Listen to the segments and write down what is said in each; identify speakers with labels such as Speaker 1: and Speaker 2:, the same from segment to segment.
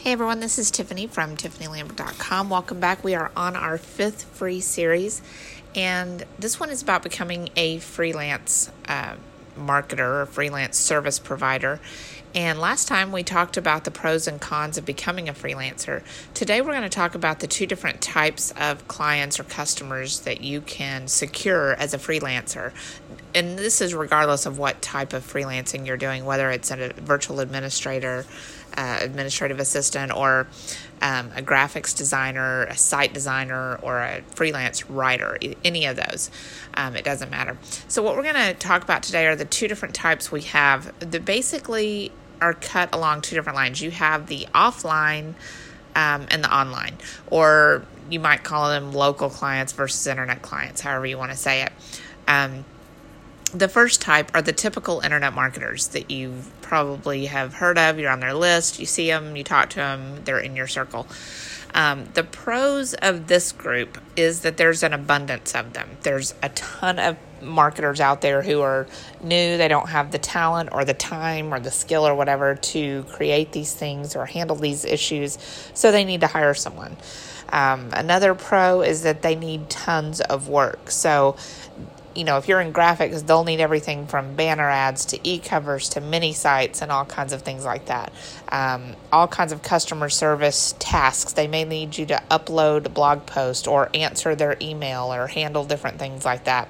Speaker 1: Hey everyone, this is Tiffany from TiffanyLambert.com. Welcome back. We are on our fifth free series, and this one is about becoming a freelance uh, marketer or freelance service provider. And last time we talked about the pros and cons of becoming a freelancer. Today we're going to talk about the two different types of clients or customers that you can secure as a freelancer. And this is regardless of what type of freelancing you're doing, whether it's a virtual administrator, uh, administrative assistant, or um, a graphics designer, a site designer, or a freelance writer, any of those. Um, it doesn't matter. So, what we're going to talk about today are the two different types we have that basically are cut along two different lines. You have the offline um, and the online, or you might call them local clients versus internet clients, however you want to say it. The first type are the typical internet marketers that you probably have heard of. You're on their list, you see them, you talk to them, they're in your circle. Um, the pros of this group is that there's an abundance of them. There's a ton of marketers out there who are new, they don't have the talent or the time or the skill or whatever to create these things or handle these issues, so they need to hire someone. Um, another pro is that they need tons of work. So you know, if you're in graphics, they'll need everything from banner ads to e covers to mini sites and all kinds of things like that. Um, all kinds of customer service tasks. They may need you to upload a blog post or answer their email or handle different things like that.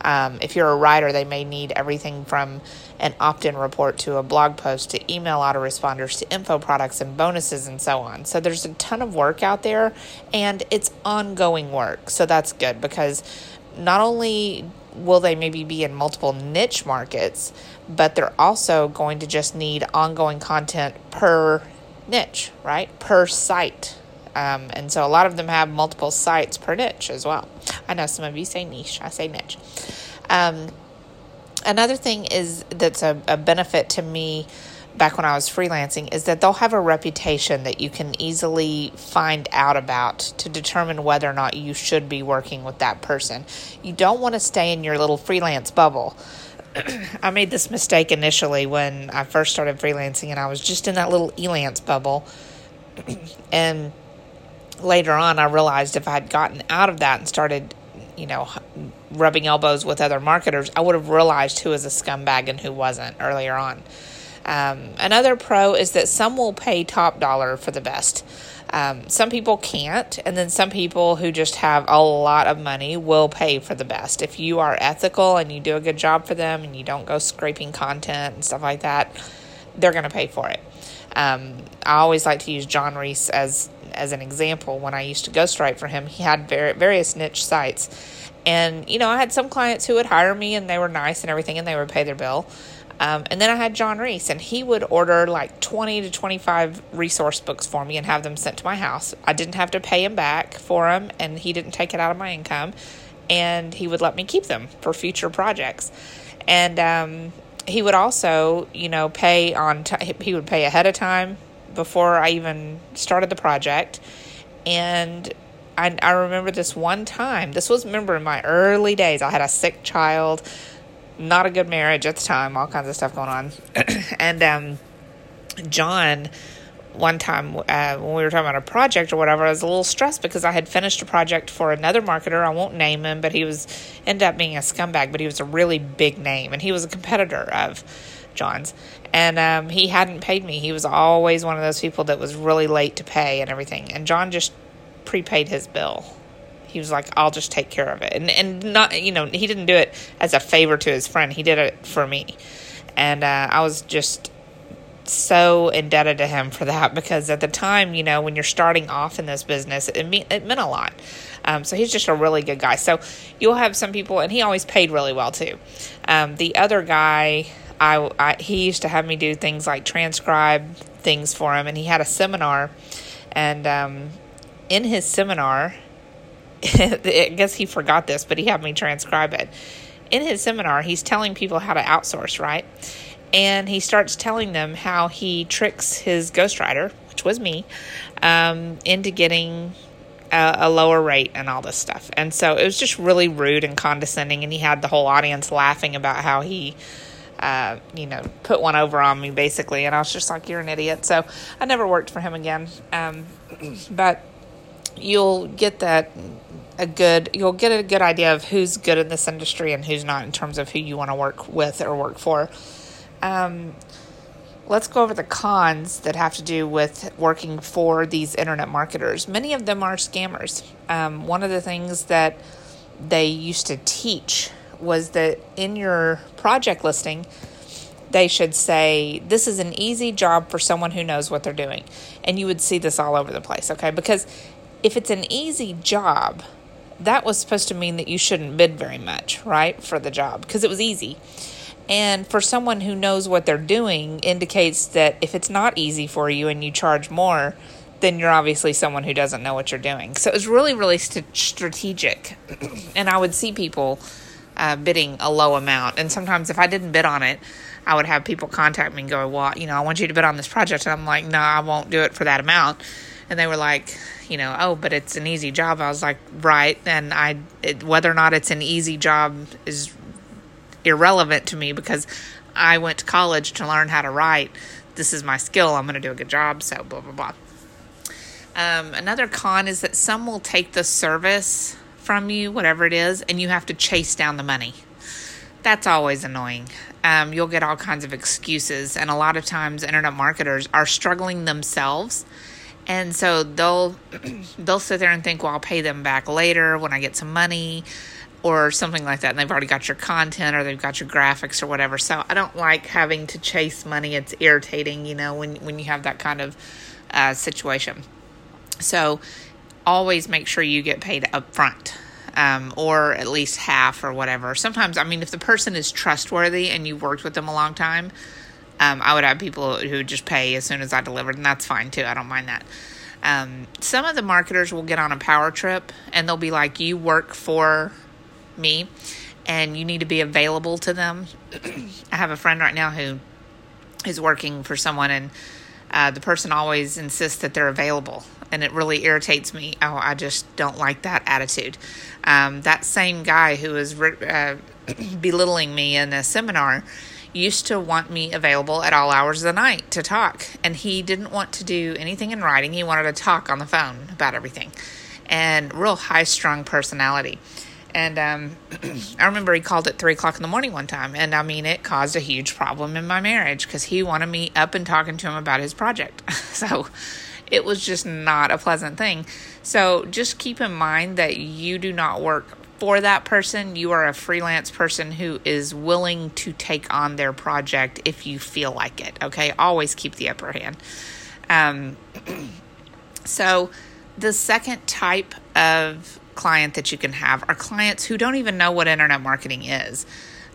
Speaker 1: Um, if you're a writer, they may need everything from an opt in report to a blog post to email autoresponders to info products and bonuses and so on. So there's a ton of work out there and it's ongoing work. So that's good because not only will they maybe be in multiple niche markets, but they're also going to just need ongoing content per niche, right? Per site. Um, and so a lot of them have multiple sites per niche as well. I know some of you say niche, I say niche. Um, another thing is that's a, a benefit to me back when I was freelancing is that they'll have a reputation that you can easily find out about to determine whether or not you should be working with that person. You don't want to stay in your little freelance bubble. I made this mistake initially when I first started freelancing and I was just in that little Elance bubble. and later on, I realized if I had gotten out of that and started, you know, rubbing elbows with other marketers, I would have realized who was a scumbag and who wasn't earlier on. Um, another pro is that some will pay top dollar for the best. Um, some people can't, and then some people who just have a lot of money will pay for the best. If you are ethical and you do a good job for them and you don't go scraping content and stuff like that, they're going to pay for it. Um, I always like to use John Reese as as an example. When I used to ghostwrite for him, he had ver- various niche sites, and you know I had some clients who would hire me and they were nice and everything, and they would pay their bill. Um, and then I had John Reese, and he would order like 20 to 25 resource books for me and have them sent to my house. I didn't have to pay him back for them, and he didn't take it out of my income. And he would let me keep them for future projects. And um, he would also, you know, pay on, t- he would pay ahead of time before I even started the project. And I, I remember this one time, this was, remember, in my early days, I had a sick child not a good marriage at the time, all kinds of stuff going on. and um, John, one time uh, when we were talking about a project or whatever, I was a little stressed because I had finished a project for another marketer. I won't name him, but he was ended up being a scumbag, but he was a really big name, and he was a competitor of John's. And um, he hadn't paid me. He was always one of those people that was really late to pay and everything. And John just prepaid his bill he was like, I'll just take care of it. And, and not, you know, he didn't do it as a favor to his friend. He did it for me. And uh, I was just so indebted to him for that because at the time, you know, when you're starting off in this business, it, mean, it meant a lot. Um, so he's just a really good guy. So you'll have some people, and he always paid really well too. Um, the other guy, I, I, he used to have me do things like transcribe things for him, and he had a seminar, and um, in his seminar, I guess he forgot this, but he had me transcribe it. In his seminar, he's telling people how to outsource, right? And he starts telling them how he tricks his ghostwriter, which was me, um, into getting a, a, lower rate and all this stuff. And so it was just really rude and condescending. And he had the whole audience laughing about how he uh, you know, put one over on me basically. And I was just like, you're an idiot. So I never worked for him again. Um, but you'll get that a good you'll get a good idea of who's good in this industry and who's not in terms of who you want to work with or work for. Um, let's go over the cons that have to do with working for these internet marketers. Many of them are scammers. Um, one of the things that they used to teach was that in your project listing, they should say, This is an easy job for someone who knows what they're doing. And you would see this all over the place, okay? Because if it's an easy job, that was supposed to mean that you shouldn't bid very much, right, for the job because it was easy. And for someone who knows what they're doing, indicates that if it's not easy for you and you charge more, then you're obviously someone who doesn't know what you're doing. So it was really, really st- strategic. and I would see people uh, bidding a low amount. And sometimes if I didn't bid on it, I would have people contact me and go, Well, you know, I want you to bid on this project. And I'm like, No, I won't do it for that amount. And they were like, you know, oh, but it's an easy job. I was like, right. And I, it, whether or not it's an easy job is irrelevant to me because I went to college to learn how to write. This is my skill. I'm going to do a good job. So, blah, blah, blah. Um, another con is that some will take the service from you, whatever it is, and you have to chase down the money. That's always annoying. Um, you'll get all kinds of excuses, and a lot of times, internet marketers are struggling themselves and so they'll they'll sit there and think well i'll pay them back later when i get some money or something like that. And they've already got your content or they've got your graphics or whatever. So i don't like having to chase money. It's irritating you know when when you have that kind of uh, situation. So always make sure you get paid up front um, or at least half or whatever. Sometimes i mean if the person is trustworthy and you've worked with them a long time um, I would have people who just pay as soon as I delivered, and that's fine too. I don't mind that. Um, some of the marketers will get on a power trip and they'll be like, You work for me and you need to be available to them. I have a friend right now who is working for someone and uh, the person always insists that they're available and it really irritates me. Oh, I just don't like that attitude. Um, that same guy who was uh, belittling me in a seminar used to want me available at all hours of the night to talk. And he didn't want to do anything in writing. He wanted to talk on the phone about everything. And real high strung personality. And um, I remember he called at three o'clock in the morning one time. And I mean, it caused a huge problem in my marriage because he wanted me up and talking to him about his project. so it was just not a pleasant thing. So just keep in mind that you do not work for that person, you are a freelance person who is willing to take on their project if you feel like it. Okay, always keep the upper hand. Um, so, the second type of client that you can have are clients who don't even know what internet marketing is.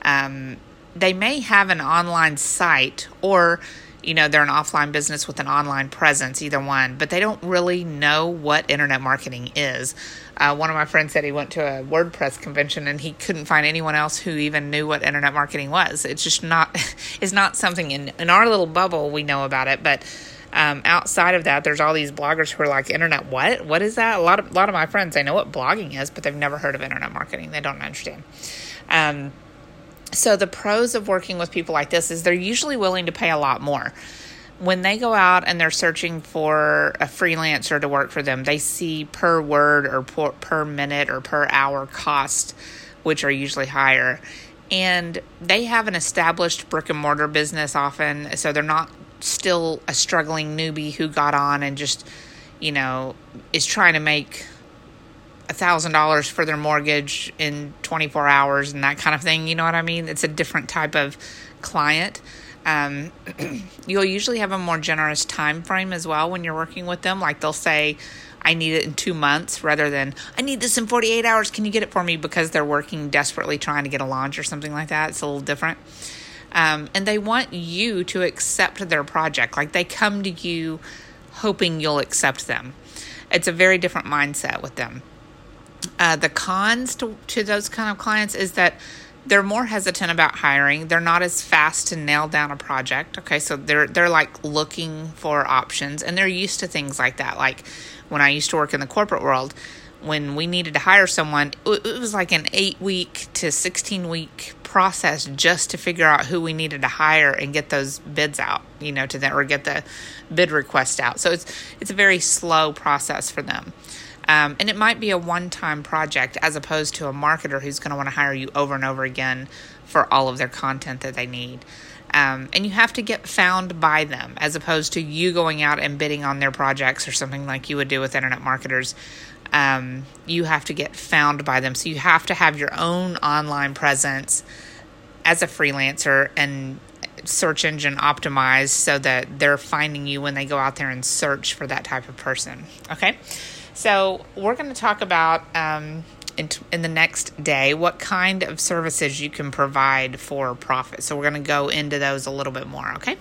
Speaker 1: Um, they may have an online site or you know they're an offline business with an online presence either one but they don't really know what internet marketing is. Uh, one of my friends said he went to a wordpress convention and he couldn't find anyone else who even knew what internet marketing was. It's just not is not something in, in our little bubble we know about it but um, outside of that there's all these bloggers who are like internet what? What is that? A lot of a lot of my friends they know what blogging is but they've never heard of internet marketing. They don't understand. Um, so, the pros of working with people like this is they're usually willing to pay a lot more. When they go out and they're searching for a freelancer to work for them, they see per word or per, per minute or per hour cost, which are usually higher. And they have an established brick and mortar business often, so they're not still a struggling newbie who got on and just, you know, is trying to make $1,000 for their mortgage in 24 hours and that kind of thing. You know what I mean? It's a different type of client. Um, you'll usually have a more generous time frame as well when you're working with them. Like they'll say, I need it in two months rather than I need this in 48 hours. Can you get it for me? Because they're working desperately trying to get a launch or something like that. It's a little different. Um, and they want you to accept their project. Like they come to you hoping you'll accept them. It's a very different mindset with them. Uh, the cons to, to those kind of clients is that they're more hesitant about hiring. They're not as fast to nail down a project. Okay, so they're they're like looking for options, and they're used to things like that. Like when I used to work in the corporate world, when we needed to hire someone, it was like an eight week to 16 week process just to figure out who we needed to hire and get those bids out, you know, to them or get the bid request out. So it's it's a very slow process for them. Um, and it might be a one time project as opposed to a marketer who's going to want to hire you over and over again for all of their content that they need. Um, and you have to get found by them as opposed to you going out and bidding on their projects or something like you would do with internet marketers. Um, you have to get found by them. So you have to have your own online presence as a freelancer and search engine optimized so that they're finding you when they go out there and search for that type of person. Okay. So we're going to talk about um, in, in the next day what kind of services you can provide for profit. So we're going to go into those a little bit more. Okay.